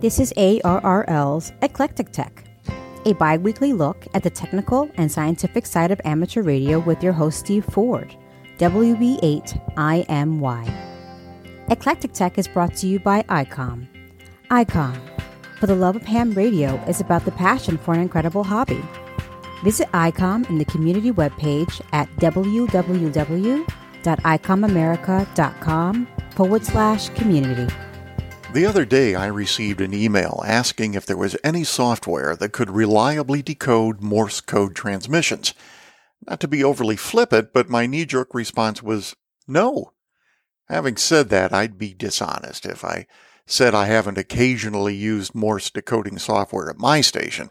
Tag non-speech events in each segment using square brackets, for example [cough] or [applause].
This is ARRL's Eclectic Tech, a bi weekly look at the technical and scientific side of amateur radio with your host Steve Ford, WB8IMY. Eclectic Tech is brought to you by ICOM. ICOM, for the love of ham radio, is about the passion for an incredible hobby. Visit ICOM in the community webpage at www.icomamerica.com forward slash community. The other day, I received an email asking if there was any software that could reliably decode Morse code transmissions. Not to be overly flippant, but my knee jerk response was no. Having said that, I'd be dishonest if I said I haven't occasionally used Morse decoding software at my station.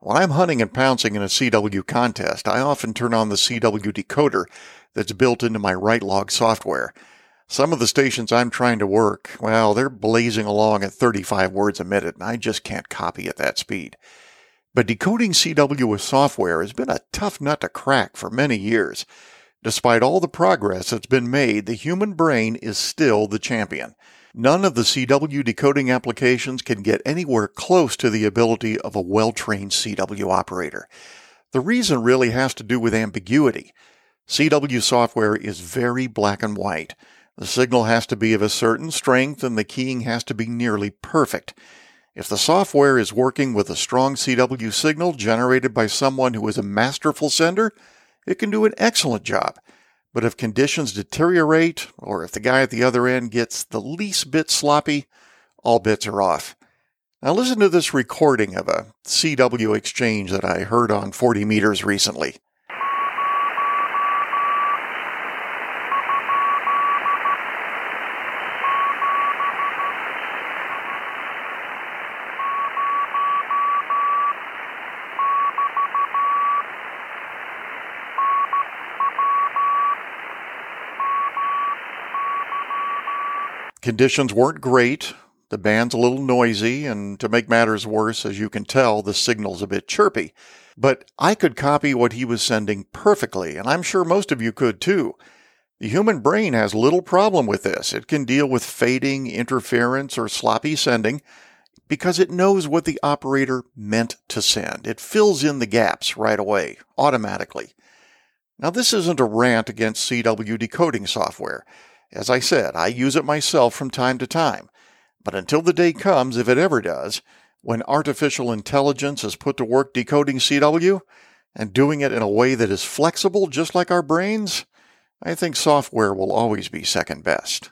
When I'm hunting and pouncing in a CW contest, I often turn on the CW decoder that's built into my WriteLog software. Some of the stations I'm trying to work, well, they're blazing along at 35 words a minute, and I just can't copy at that speed. But decoding CW with software has been a tough nut to crack for many years. Despite all the progress that's been made, the human brain is still the champion. None of the CW decoding applications can get anywhere close to the ability of a well trained CW operator. The reason really has to do with ambiguity. CW software is very black and white. The signal has to be of a certain strength and the keying has to be nearly perfect. If the software is working with a strong CW signal generated by someone who is a masterful sender, it can do an excellent job. But if conditions deteriorate, or if the guy at the other end gets the least bit sloppy, all bets are off. Now listen to this recording of a CW exchange that I heard on 40 meters recently. Conditions weren't great. The band's a little noisy, and to make matters worse, as you can tell, the signal's a bit chirpy. But I could copy what he was sending perfectly, and I'm sure most of you could too. The human brain has little problem with this. It can deal with fading, interference, or sloppy sending because it knows what the operator meant to send. It fills in the gaps right away, automatically. Now, this isn't a rant against CW decoding software. As I said, I use it myself from time to time. But until the day comes, if it ever does, when artificial intelligence is put to work decoding CW and doing it in a way that is flexible just like our brains, I think software will always be second best.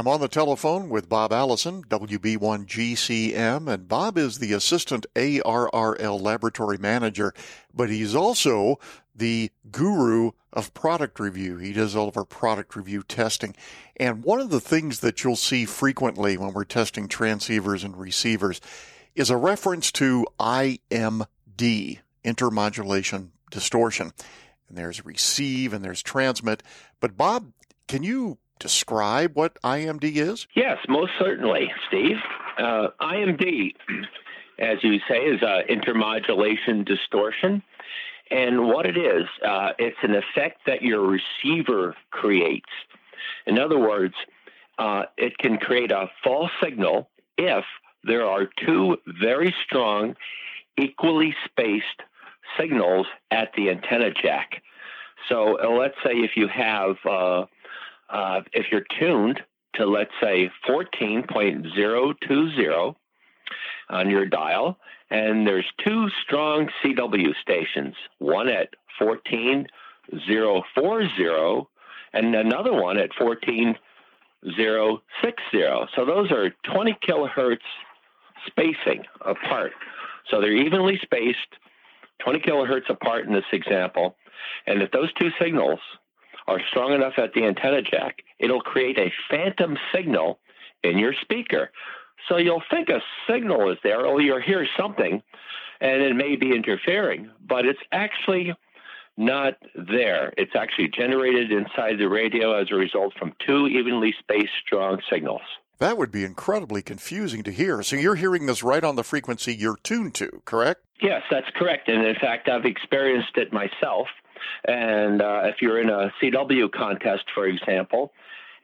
I'm on the telephone with Bob Allison, WB1GCM, and Bob is the assistant ARRL laboratory manager, but he's also the guru of product review. He does all of our product review testing. And one of the things that you'll see frequently when we're testing transceivers and receivers is a reference to IMD, intermodulation distortion. And there's receive and there's transmit. But Bob, can you describe what IMD is? Yes, most certainly, Steve. Uh, IMD, as you say, is uh, intermodulation distortion. And what it is, uh, it's an effect that your receiver creates. In other words, uh, it can create a false signal if there are two very strong, equally spaced signals at the antenna jack. So uh, let's say if you have uh, if you're tuned to, let's say, 14.020 on your dial, and there's two strong CW stations, one at 14.040 and another one at 14.060. So those are 20 kilohertz spacing apart. So they're evenly spaced, 20 kilohertz apart in this example. And if those two signals are strong enough at the antenna jack, it'll create a phantom signal in your speaker. So you'll think a signal is there, or you'll hear something, and it may be interfering, but it's actually not there. It's actually generated inside the radio as a result from two evenly spaced strong signals. That would be incredibly confusing to hear. So you're hearing this right on the frequency you're tuned to, correct? Yes, that's correct. And in fact, I've experienced it myself. And uh, if you're in a CW contest, for example,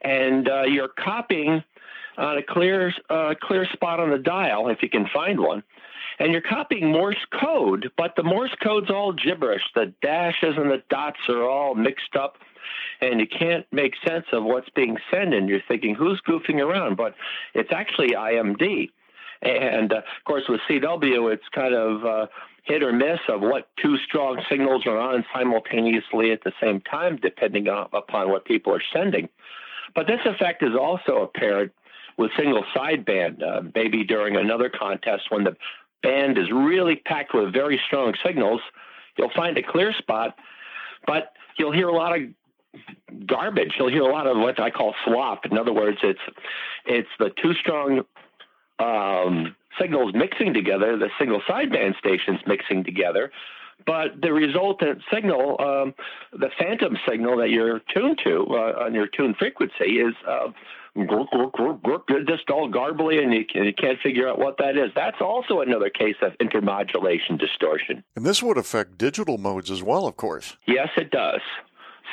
and uh, you're copying on a clear uh, clear spot on the dial if you can find one. And you're copying Morse code, but the Morse code's all gibberish. The dashes and the dots are all mixed up and you can't make sense of what's being sent and you're thinking who's goofing around but it's actually imd and uh, of course with cw it's kind of uh, hit or miss of what two strong signals are on simultaneously at the same time depending on, upon what people are sending but this effect is also apparent with single sideband uh, maybe during another contest when the band is really packed with very strong signals you'll find a clear spot but you'll hear a lot of garbage. You'll hear a lot of what I call slop. In other words, it's it's the two strong um, signals mixing together, the single sideband stations mixing together, but the resultant signal, um, the phantom signal that you're tuned to uh, on your tuned frequency, is uh, just all garbly, and you, can, you can't figure out what that is. That's also another case of intermodulation distortion. And this would affect digital modes as well, of course. Yes, it does.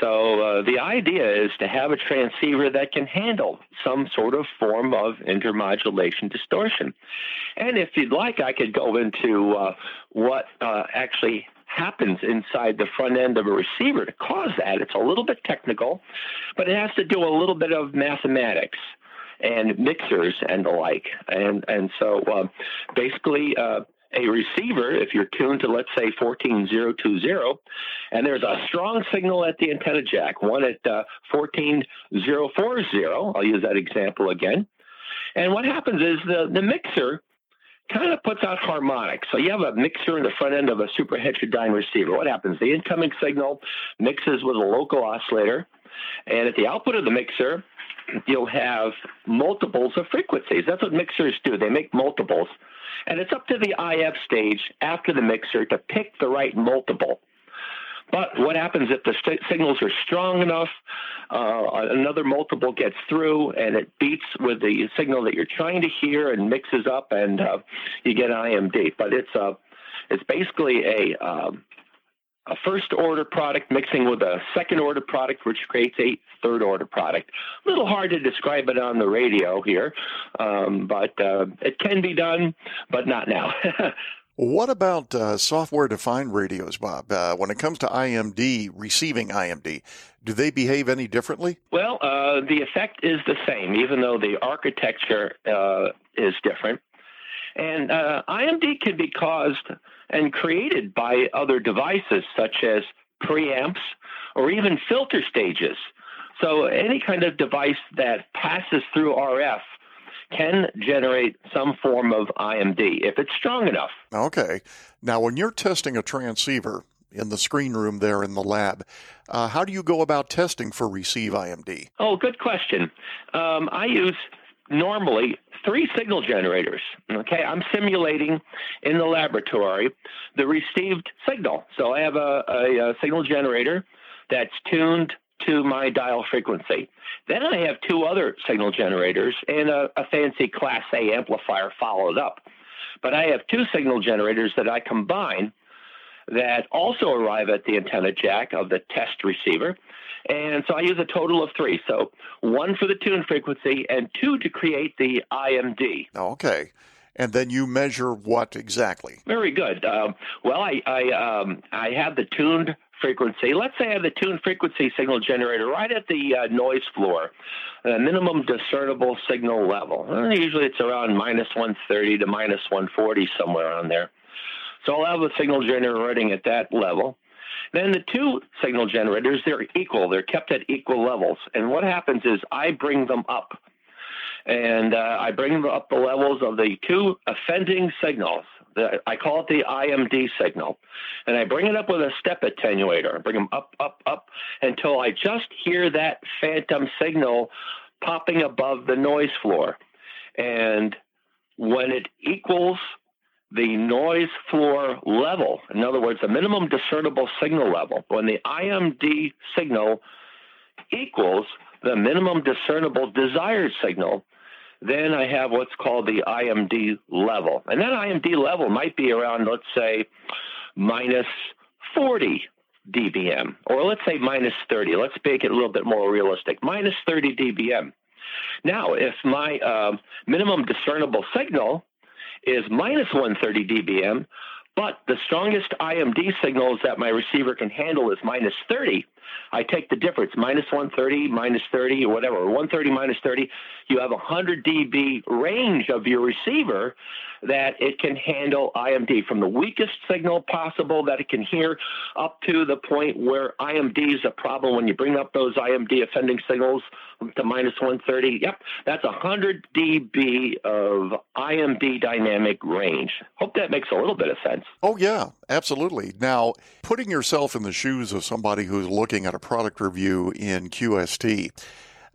So uh, the idea is to have a transceiver that can handle some sort of form of intermodulation distortion. And if you'd like, I could go into uh, what uh, actually happens inside the front end of a receiver to cause that. It's a little bit technical, but it has to do a little bit of mathematics and mixers and the like. And and so uh, basically, uh, a receiver, if you're tuned to, let's say, 14020, and there's a strong signal at the antenna jack, one at uh, 14040, I'll use that example again. And what happens is the, the mixer kind of puts out harmonics. So you have a mixer in the front end of a super heterodyne receiver. What happens? The incoming signal mixes with a local oscillator, and at the output of the mixer, you'll have multiples of frequencies. That's what mixers do. They make multiples. And it's up to the IF stage after the mixer to pick the right multiple. But what happens if the st- signals are strong enough? Uh, another multiple gets through and it beats with the signal that you're trying to hear and mixes up, and uh, you get IMD. But it's a, uh, it's basically a um, a first order product mixing with a second order product, which creates a third order product. A little hard to describe it on the radio here, um, but uh, it can be done, but not now. [laughs] what about uh, software defined radios, Bob? Uh, when it comes to IMD, receiving IMD, do they behave any differently? Well, uh, the effect is the same, even though the architecture uh, is different. And uh, IMD can be caused and created by other devices such as preamps or even filter stages. So any kind of device that passes through RF can generate some form of IMD if it's strong enough. Okay. Now, when you're testing a transceiver in the screen room there in the lab, uh, how do you go about testing for receive IMD? Oh, good question. Um, I use normally three signal generators. Okay, I'm simulating in the laboratory the received signal. So I have a, a, a signal generator that's tuned to my dial frequency. Then I have two other signal generators and a, a fancy Class A amplifier followed up. But I have two signal generators that I combine that also arrive at the antenna jack of the test receiver. And so I use a total of three. So one for the tune frequency and two to create the IMD. Okay. And then you measure what exactly? Very good. Um, well, I I, um, I have the tuned frequency. Let's say I have the tuned frequency signal generator right at the uh, noise floor, a minimum discernible signal level. Uh, usually it's around minus 130 to minus 140, somewhere on there. So I'll have the signal generator running at that level. Then the two signal generators, they're equal. They're kept at equal levels. And what happens is I bring them up. And uh, I bring up the levels of the two offending signals. The, I call it the IMD signal. And I bring it up with a step attenuator. I bring them up, up, up until I just hear that phantom signal popping above the noise floor. And when it equals the noise floor level, in other words, the minimum discernible signal level, when the IMD signal equals the minimum discernible desired signal, then I have what's called the IMD level. And that IMD level might be around, let's say, minus 40 dBm, or let's say minus 30. Let's make it a little bit more realistic, minus 30 dBm. Now, if my uh, minimum discernible signal is minus 130 dBm, but the strongest IMD signals that my receiver can handle is minus 30, I take the difference, minus 130, minus 30, or whatever, 130 minus 30. You have a 100 dB range of your receiver that it can handle IMD from the weakest signal possible that it can hear up to the point where IMD is a problem when you bring up those IMD offending signals to minus 130. Yep, that's 100 dB of IMD dynamic range. Hope that makes a little bit of sense. Oh, yeah, absolutely. Now, putting yourself in the shoes of somebody who's looking at a product review in QST,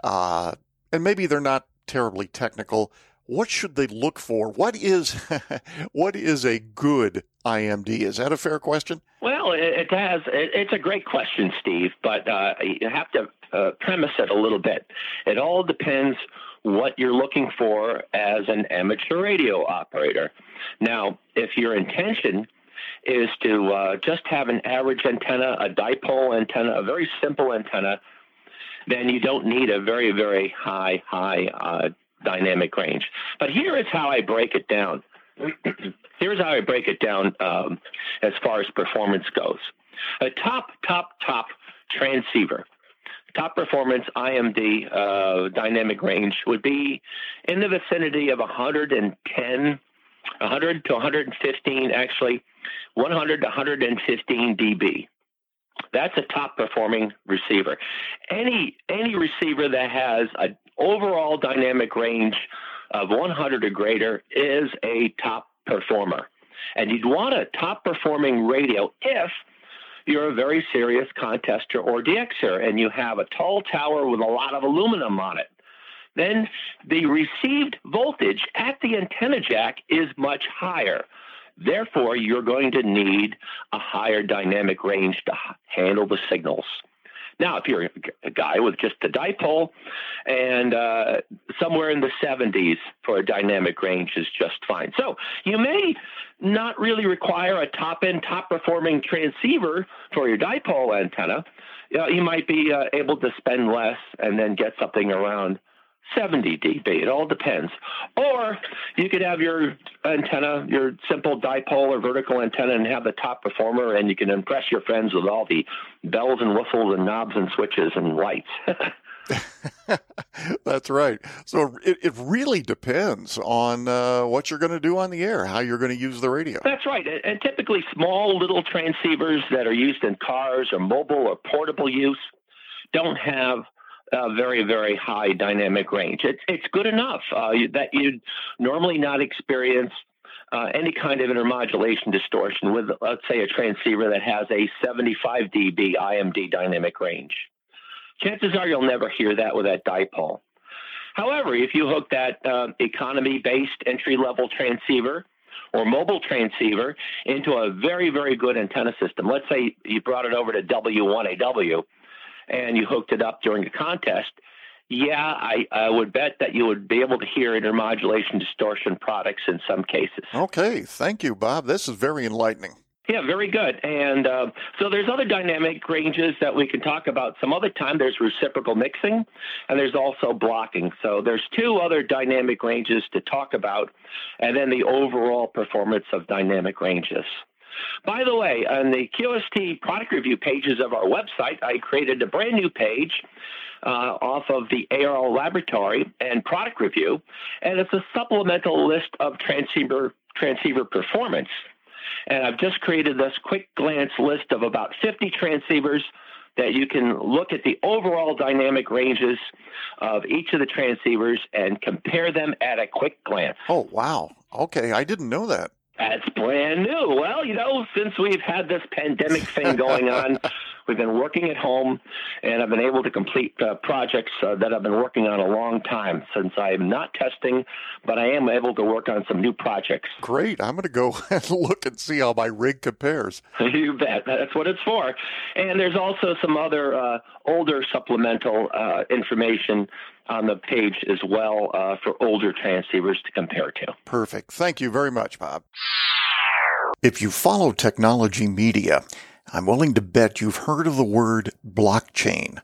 uh, and maybe they're not terribly technical. What should they look for? What is [laughs] what is a good IMD? Is that a fair question? Well, it, has. It, it's a great question, Steve. But uh, you have to uh, premise it a little bit. It all depends what you're looking for as an amateur radio operator. Now, if your intention is to uh, just have an average antenna, a dipole antenna, a very simple antenna, then you don't need a very, very high, high uh, dynamic range. But here is how I break it down. [clears throat] Here's how I break it down um, as far as performance goes. A top, top, top transceiver, top performance IMD uh, dynamic range would be in the vicinity of 110, 100 to 115, actually 100 to 115 dB. That's a top performing receiver. Any any receiver that has an overall dynamic range of 100 or greater is a top performer. And you'd want a top performing radio if you're a very serious contester or DXer and you have a tall tower with a lot of aluminum on it. Then the received voltage at the antenna jack is much higher. Therefore, you're going to need a higher dynamic range to handle the signals. Now, if you're a guy with just a dipole and uh, somewhere in the 70s for a dynamic range is just fine. So you may not really require a top end, top performing transceiver for your dipole antenna. You, know, you might be uh, able to spend less and then get something around 70 dB. It all depends. Or you could have your antenna, your simple dipole or vertical antenna, and have the top performer, and you can impress your friends with all the bells and whistles and knobs and switches and lights. [laughs] That's right. So it, it really depends on uh, what you're going to do on the air, how you're going to use the radio. That's right. And typically, small little transceivers that are used in cars or mobile or portable use don't have uh, very, very high dynamic range. It's it's good enough uh, that you'd normally not experience uh, any kind of intermodulation distortion with, let's say, a transceiver that has a 75 dB IMD dynamic range. Chances are you'll never hear that with that dipole. However, if you hook that uh, economy-based entry-level transceiver or mobile transceiver into a very, very good antenna system, let's say you brought it over to W1AW and you hooked it up during a contest, yeah, I, I would bet that you would be able to hear intermodulation distortion products in some cases. Okay, thank you, Bob. This is very enlightening. Yeah, very good. And uh, so there's other dynamic ranges that we can talk about some other time. There's reciprocal mixing, and there's also blocking. So there's two other dynamic ranges to talk about, and then the overall performance of dynamic ranges. By the way, on the QST product review pages of our website, I created a brand new page uh, off of the ARRL laboratory and product review, and it's a supplemental list of transceiver transceiver performance. And I've just created this quick glance list of about 50 transceivers that you can look at the overall dynamic ranges of each of the transceivers and compare them at a quick glance. Oh, wow. Okay, I didn't know that. That's brand new. Well, you know, since we've had this pandemic thing going on, [laughs] we've been working at home, and I've been able to complete uh, projects uh, that I've been working on a long time. Since I'm not testing, but I am able to work on some new projects. Great. I'm going to go [laughs] and look and see how my rig compares. [laughs] you bet. That's what it's for. And there's also some other uh, older supplemental uh, information on the page as well uh, for older transceivers to compare to. Perfect. Thank you very much, Bob. If you follow technology media, I'm willing to bet you've heard of the word blockchain.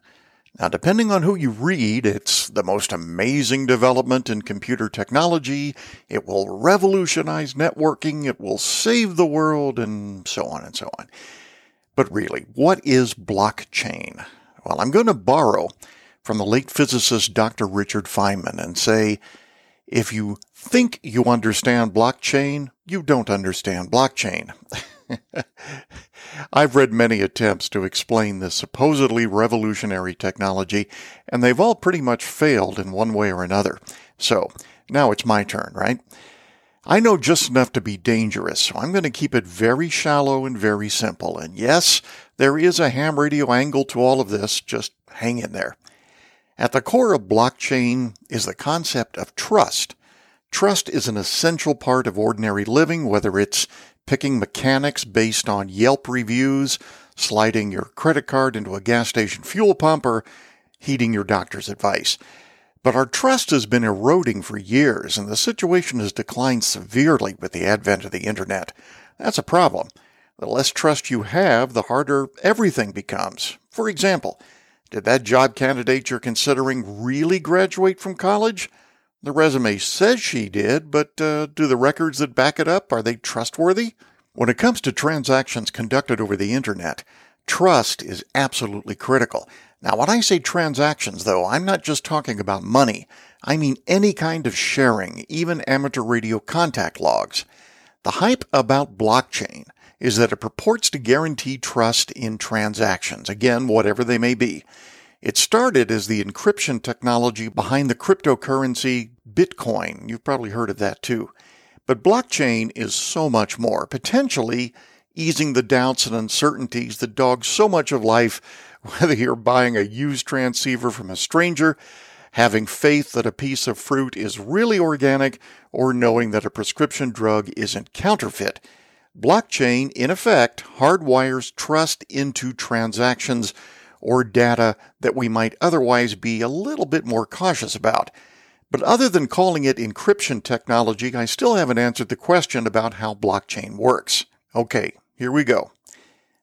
Now, depending on who you read, it's the most amazing development in computer technology. It will revolutionize networking. It will save the world, and so on and so on. But really, what is blockchain? Well, I'm going to borrow from the late physicist Dr. Richard Feynman and say, if you think you understand blockchain, you don't understand blockchain. [laughs] [laughs] I've read many attempts to explain this supposedly revolutionary technology, and they've all pretty much failed in one way or another. So, now it's my turn, right? I know just enough to be dangerous, so I'm going to keep it very shallow and very simple. And yes, there is a ham radio angle to all of this, just hang in there. At the core of blockchain is the concept of trust. Trust is an essential part of ordinary living, whether it's picking mechanics based on Yelp reviews, sliding your credit card into a gas station fuel pump, or heeding your doctor's advice. But our trust has been eroding for years, and the situation has declined severely with the advent of the internet. That's a problem. The less trust you have, the harder everything becomes. For example, did that job candidate you're considering really graduate from college? The resume says she did, but uh, do the records that back it up, are they trustworthy? When it comes to transactions conducted over the internet, trust is absolutely critical. Now, when I say transactions, though, I'm not just talking about money. I mean any kind of sharing, even amateur radio contact logs. The hype about blockchain is that it purports to guarantee trust in transactions, again, whatever they may be. It started as the encryption technology behind the cryptocurrency Bitcoin. You've probably heard of that too. But blockchain is so much more, potentially easing the doubts and uncertainties that dog so much of life, [laughs] whether you're buying a used transceiver from a stranger, having faith that a piece of fruit is really organic, or knowing that a prescription drug isn't counterfeit. Blockchain, in effect, hardwires trust into transactions or data that we might otherwise be a little bit more cautious about. But other than calling it encryption technology, I still haven't answered the question about how blockchain works. Okay, here we go.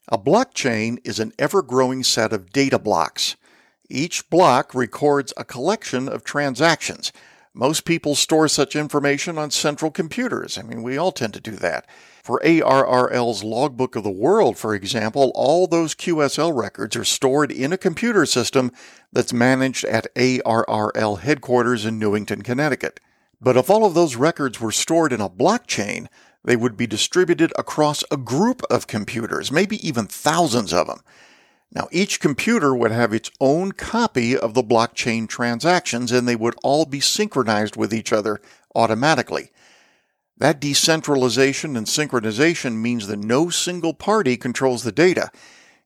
A blockchain is an ever growing set of data blocks. Each block records a collection of transactions. Most people store such information on central computers. I mean, we all tend to do that. For ARRL's Logbook of the World, for example, all those QSL records are stored in a computer system that's managed at ARRL headquarters in Newington, Connecticut. But if all of those records were stored in a blockchain, they would be distributed across a group of computers, maybe even thousands of them. Now, each computer would have its own copy of the blockchain transactions, and they would all be synchronized with each other automatically. That decentralization and synchronization means that no single party controls the data.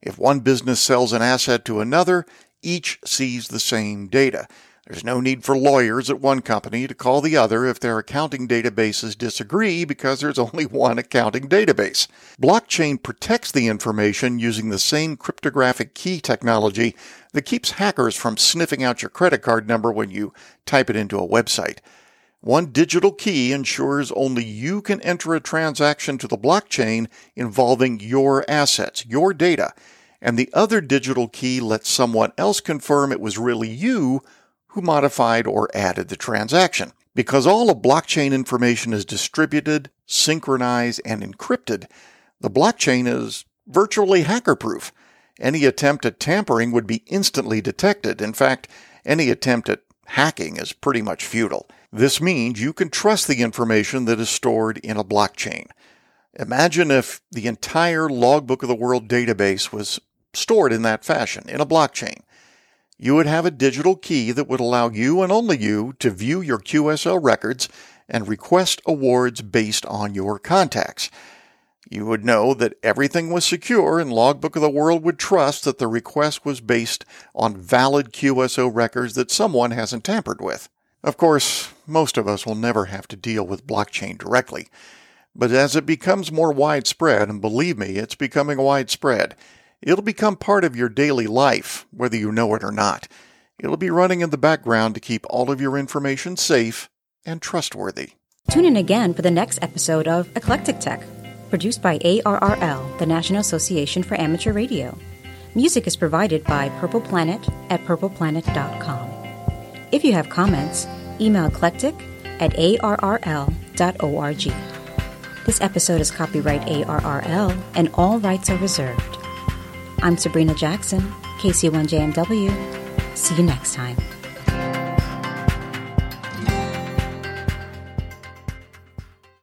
If one business sells an asset to another, each sees the same data. There's no need for lawyers at one company to call the other if their accounting databases disagree because there's only [laughs] one accounting database. Blockchain protects the information using the same cryptographic key technology that keeps hackers from sniffing out your credit card number when you type it into a website. One digital key ensures only you can enter a transaction to the blockchain involving your assets, your data, and the other digital key lets someone else confirm it was really you who modified or added the transaction. Because all of blockchain information is distributed, synchronized, and encrypted, the blockchain is virtually hacker proof. Any attempt at tampering would be instantly detected. In fact, any attempt at hacking is pretty much futile. This means you can trust the information that is stored in a blockchain. Imagine if the entire Logbook of the World database was stored in that fashion, in a blockchain. You would have a digital key that would allow you and only you to view your QSL records and request awards based on your contacts. You would know that everything was secure and Logbook of the World would trust that the request was based on valid QSO records that someone hasn't tampered with. Of course, most of us will never have to deal with blockchain directly, but as it becomes more widespread, and believe me, it's becoming widespread, it'll become part of your daily life, whether you know it or not. It'll be running in the background to keep all of your information safe and trustworthy. Tune in again for the next episode of Eclectic Tech, produced by ARRL, the National Association for Amateur Radio. Music is provided by Purple Planet at purpleplanet.com. If you have comments, email eclectic at arrl.org. This episode is copyright ARRL and all rights are reserved. I'm Sabrina Jackson, KC1JMW. See you next time.